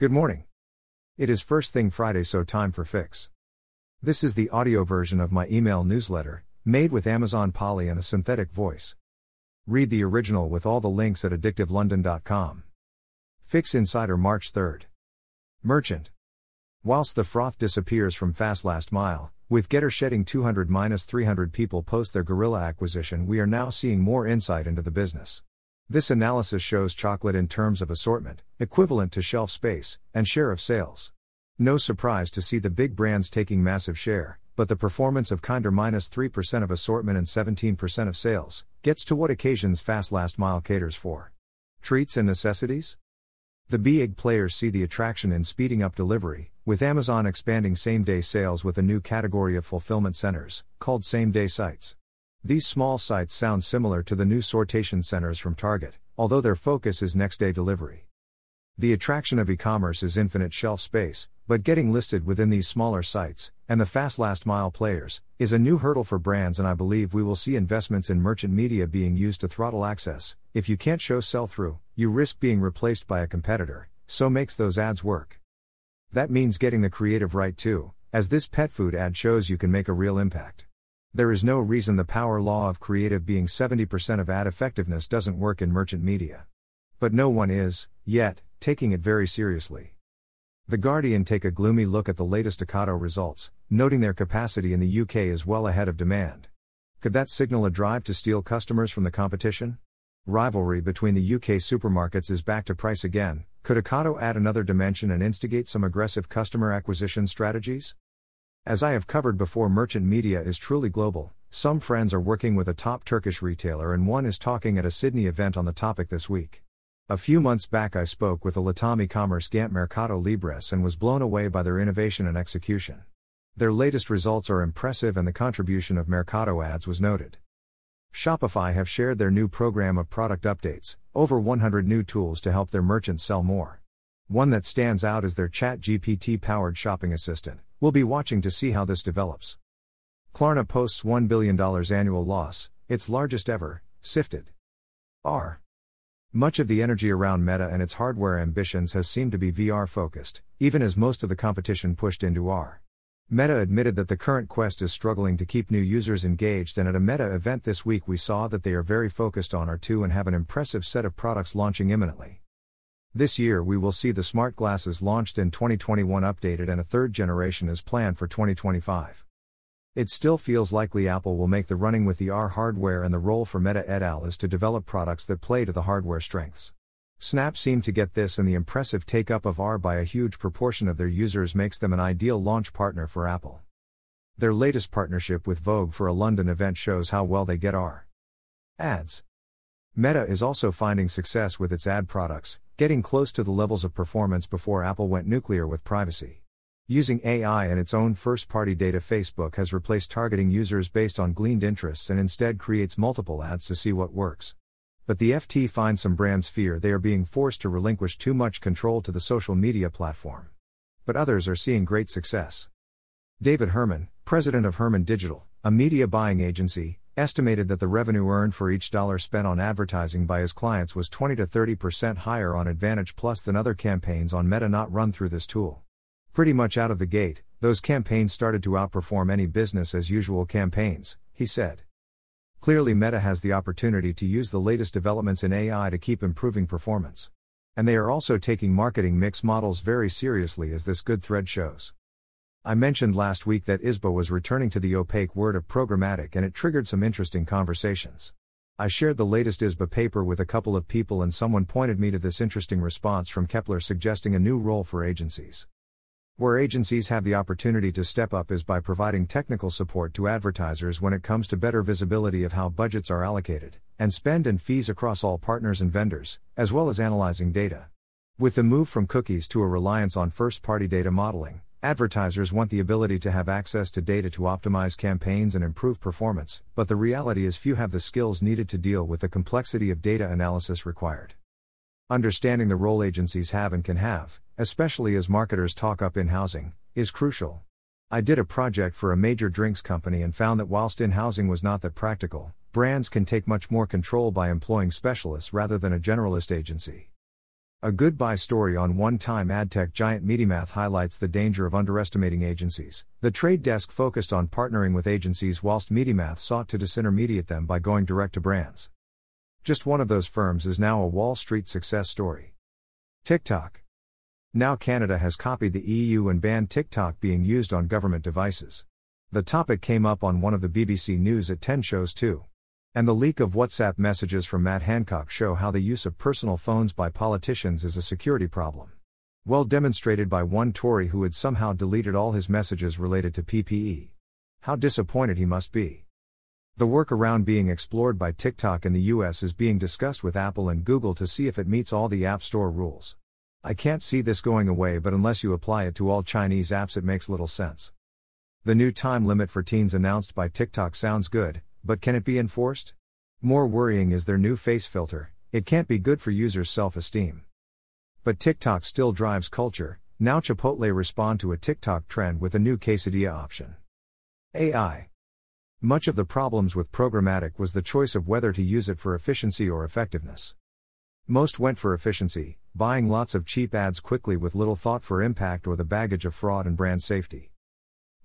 Good morning. It is first thing Friday, so time for fix. This is the audio version of my email newsletter, made with Amazon Polly and a synthetic voice. Read the original with all the links at addictivelondon.com. Fix Insider March 3rd. Merchant. Whilst the froth disappears from Fast Last Mile, with Getir shedding 200 300 people post their gorilla acquisition, we are now seeing more insight into the business. This analysis shows chocolate in terms of assortment, equivalent to shelf space, and share of sales. No surprise to see the big brands taking massive share, but the performance of Kinder minus 3% of assortment and 17% of sales gets to what occasions fast last mile caters for. Treats and necessities? The big players see the attraction in speeding up delivery, with Amazon expanding same day sales with a new category of fulfillment centers, called same day sites. These small sites sound similar to the new sortation centers from Target, although their focus is next day delivery. The attraction of e commerce is infinite shelf space, but getting listed within these smaller sites, and the fast last mile players, is a new hurdle for brands, and I believe we will see investments in merchant media being used to throttle access. If you can't show sell through, you risk being replaced by a competitor, so makes those ads work. That means getting the creative right too, as this pet food ad shows you can make a real impact. There is no reason the power law of creative being 70% of ad effectiveness doesn't work in merchant media. But no one is, yet, taking it very seriously. The Guardian take a gloomy look at the latest Ocado results, noting their capacity in the UK is well ahead of demand. Could that signal a drive to steal customers from the competition? Rivalry between the UK supermarkets is back to price again. Could Ocado add another dimension and instigate some aggressive customer acquisition strategies? As I have covered before, merchant media is truly global. Some friends are working with a top Turkish retailer, and one is talking at a Sydney event on the topic this week. A few months back, I spoke with the Latam e-commerce Gant Mercado Libres and was blown away by their innovation and execution. Their latest results are impressive, and the contribution of Mercado ads was noted. Shopify have shared their new program of product updates, over 100 new tools to help their merchants sell more. One that stands out is their Chat GPT powered shopping assistant. We'll be watching to see how this develops. Klarna posts $1 billion annual loss, its largest ever, sifted. AR. Much of the energy around Meta and its hardware ambitions has seemed to be VR focused, even as most of the competition pushed into AR. Meta admitted that the current Quest is struggling to keep new users engaged, and at a Meta event this week, we saw that they are very focused on R2 and have an impressive set of products launching imminently. This year we will see the smart glasses launched in 2021 updated and a third generation is planned for 2025. It still feels likely Apple will make the running with the AR hardware and the role for Meta et al. is to develop products that play to the hardware strengths. Snap seemed to get this and the impressive take up of AR by a huge proportion of their users makes them an ideal launch partner for Apple. Their latest partnership with Vogue for a London event shows how well they get AR. Ads. Meta is also finding success with its ad products, getting close to the levels of performance before Apple went nuclear with privacy. Using AI and its own first party data, Facebook has replaced targeting users based on gleaned interests and instead creates multiple ads to see what works. But the FT finds some brands fear they are being forced to relinquish too much control to the social media platform. But others are seeing great success. David Herman, president of Herman Digital, a media buying agency, estimated that the revenue earned for each dollar spent on advertising by his clients was 20 to 30% higher on Advantage Plus than other campaigns on Meta not run through this tool. Pretty much out of the gate, those campaigns started to outperform any business as usual campaigns, he said. Clearly, Meta has the opportunity to use the latest developments in AI to keep improving performance. And they are also taking marketing mix models very seriously, as this good thread shows. I mentioned last week that ISBA was returning to the opaque word of programmatic and it triggered some interesting conversations. I shared the latest ISBA paper with a couple of people and someone pointed me to this interesting response from Kepler suggesting a new role for agencies. Where agencies have the opportunity to step up is by providing technical support to advertisers when it comes to better visibility of how budgets are allocated, and spend and fees across all partners and vendors, as well as analyzing data. With the move from cookies to a reliance on first party data modeling, Advertisers want the ability to have access to data to optimize campaigns and improve performance, but the reality is few have the skills needed to deal with the complexity of data analysis required. Understanding the role agencies have and can have, especially as marketers talk up in housing, is crucial. I did a project for a major drinks company and found that whilst in housing was not that practical, brands can take much more control by employing specialists rather than a generalist agency. A goodbye story on one time adtech giant MediaMath highlights the danger of underestimating agencies. The trade desk focused on partnering with agencies whilst MediaMath sought to disintermediate them by going direct to brands. Just one of those firms is now a Wall Street success story. TikTok. Now Canada has copied the EU and banned TikTok being used on government devices. The topic came up on one of the BBC News at 10 shows too. And the leak of WhatsApp messages from Matt Hancock show how the use of personal phones by politicians is a security problem. Well demonstrated by one Tory who had somehow deleted all his messages related to PPE. How disappointed he must be. The workaround being explored by TikTok in the US is being discussed with Apple and Google to see if it meets all the App Store rules. I can't see this going away, but unless you apply it to all Chinese apps, it makes little sense. The new time limit for teens announced by TikTok sounds good, but can it be enforced? More worrying is their new face filter, it can't be good for users' self esteem. But TikTok still drives culture, now Chipotle respond to a TikTok trend with a new quesadilla option. AI. Much of the problems with programmatic was the choice of whether to use it for efficiency or effectiveness. Most went for efficiency, buying lots of cheap ads quickly with little thought for impact or the baggage of fraud and brand safety.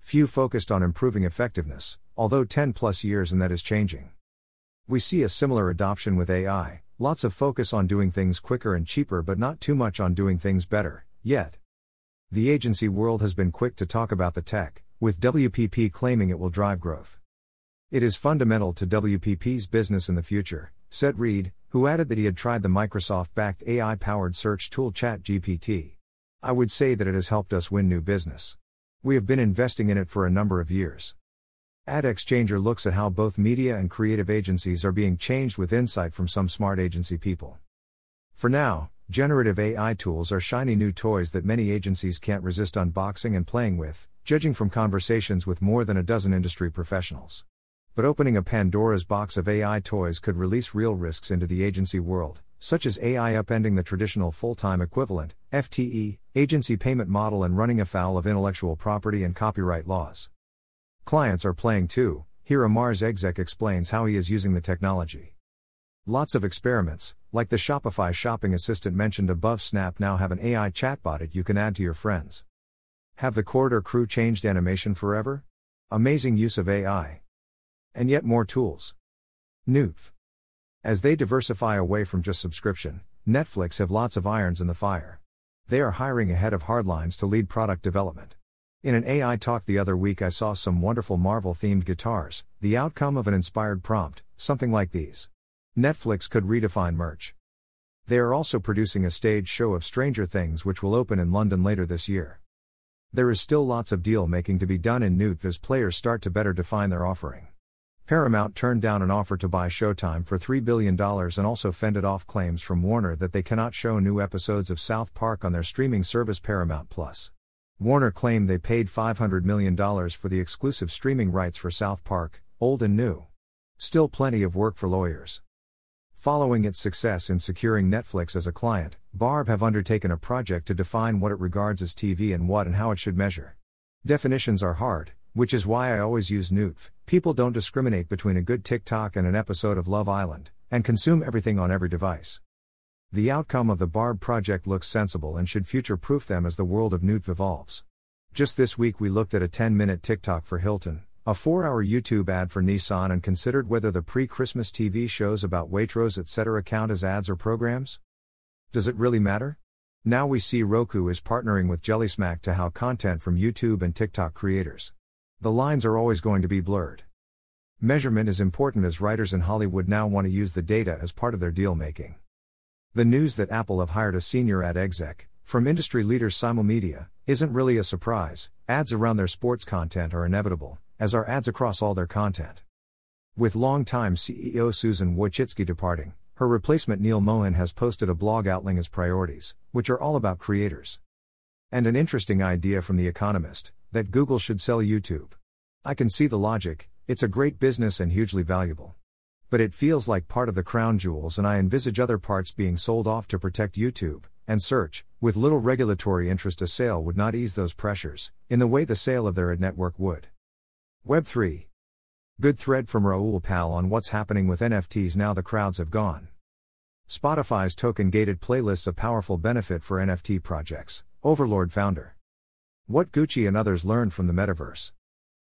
Few focused on improving effectiveness, although 10 plus years and that is changing. We see a similar adoption with AI, lots of focus on doing things quicker and cheaper, but not too much on doing things better, yet. The agency world has been quick to talk about the tech, with WPP claiming it will drive growth. It is fundamental to WPP's business in the future, said Read, who added that he had tried the Microsoft backed AI powered search tool ChatGPT. I would say that it has helped us win new business. We have been investing in it for a number of years. AdExchanger looks at how both media and creative agencies are being changed with insight from some smart agency people. For now, generative AI tools are shiny new toys that many agencies can't resist unboxing and playing with, judging from conversations with more than a dozen industry professionals. But opening a Pandora's box of AI toys could release real risks into the agency world, such as AI upending the traditional full time equivalent, FTE, agency payment model and running afoul of intellectual property and copyright laws. Clients are playing too, here a Mars exec explains how he is using the technology. Lots of experiments, like the Shopify shopping assistant mentioned above, Snap now have an AI chatbot it you can add to your friends. Have the corridor crew changed animation forever? Amazing use of AI. And yet more tools. Noof. As they diversify away from just subscription, Netflix have lots of irons in the fire. They are hiring a head of hardlines to lead product development. In an AI talk the other week, I saw some wonderful Marvel themed guitars, the outcome of an inspired prompt, something like these. Netflix could redefine merch. They are also producing a stage show of Stranger Things, which will open in London later this year. There is still lots of deal making to be done in Newt as players start to better define their offering. Paramount turned down an offer to buy Showtime for $3 billion and also fended off claims from Warner that they cannot show new episodes of South Park on their streaming service Paramount Plus. Warner claimed they paid $500 million for the exclusive streaming rights for South Park, old and new. Still plenty of work for lawyers. Following its success in securing Netflix as a client, Barb have undertaken a project to define what it regards as TV and what and how it should measure. Definitions are hard, which is why I always use Newt. People don't discriminate between a good TikTok and an episode of Love Island, and consume everything on every device. The outcome of the Barb project looks sensible and should future proof them as the world of Newt evolves. Just this week, we looked at a 10 minute TikTok for Hilton, a 4 hour YouTube ad for Nissan, and considered whether the pre Christmas TV shows about Waitrose etc. count as ads or programs. Does it really matter? Now we see Roku is partnering with Jellysmack to how content from YouTube and TikTok creators. The lines are always going to be blurred. Measurement is important as writers in Hollywood now want to use the data as part of their deal making. The news that Apple have hired a senior ad exec, from industry leader Simulmedia, isn't really a surprise. Ads around their sports content are inevitable, as are ads across all their content. With longtime CEO Susan Wojcicki departing, her replacement Neal Mohan has posted a blog outlining his priorities, which are all about creators. And an interesting idea from The Economist that Google should sell YouTube. I can see the logic, it's a great business and hugely valuable. But it feels like part of the crown jewels, and I envisage other parts being sold off to protect YouTube and search. With little regulatory interest, a sale would not ease those pressures, in the way the sale of their ad network would. Web3. Good thread from Raoul Pal on what's happening with NFTs now the crowds have gone. Spotify's token gated playlists a powerful benefit for NFT projects, Overlord founder. What Gucci and others learned from the metaverse.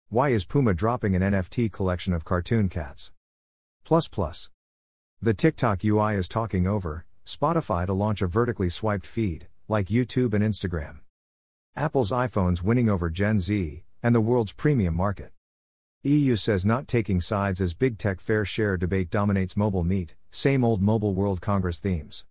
Why is Puma dropping an NFT collection of cartoon cats? Plus plus. The TikTok UI is talking over Spotify to launch a vertically swiped feed, like YouTube and Instagram. Apple's iPhones winning over Gen Z, and the world's premium market. EU says not taking sides as big tech fair share debate dominates mobile meet, same old Mobile World Congress themes.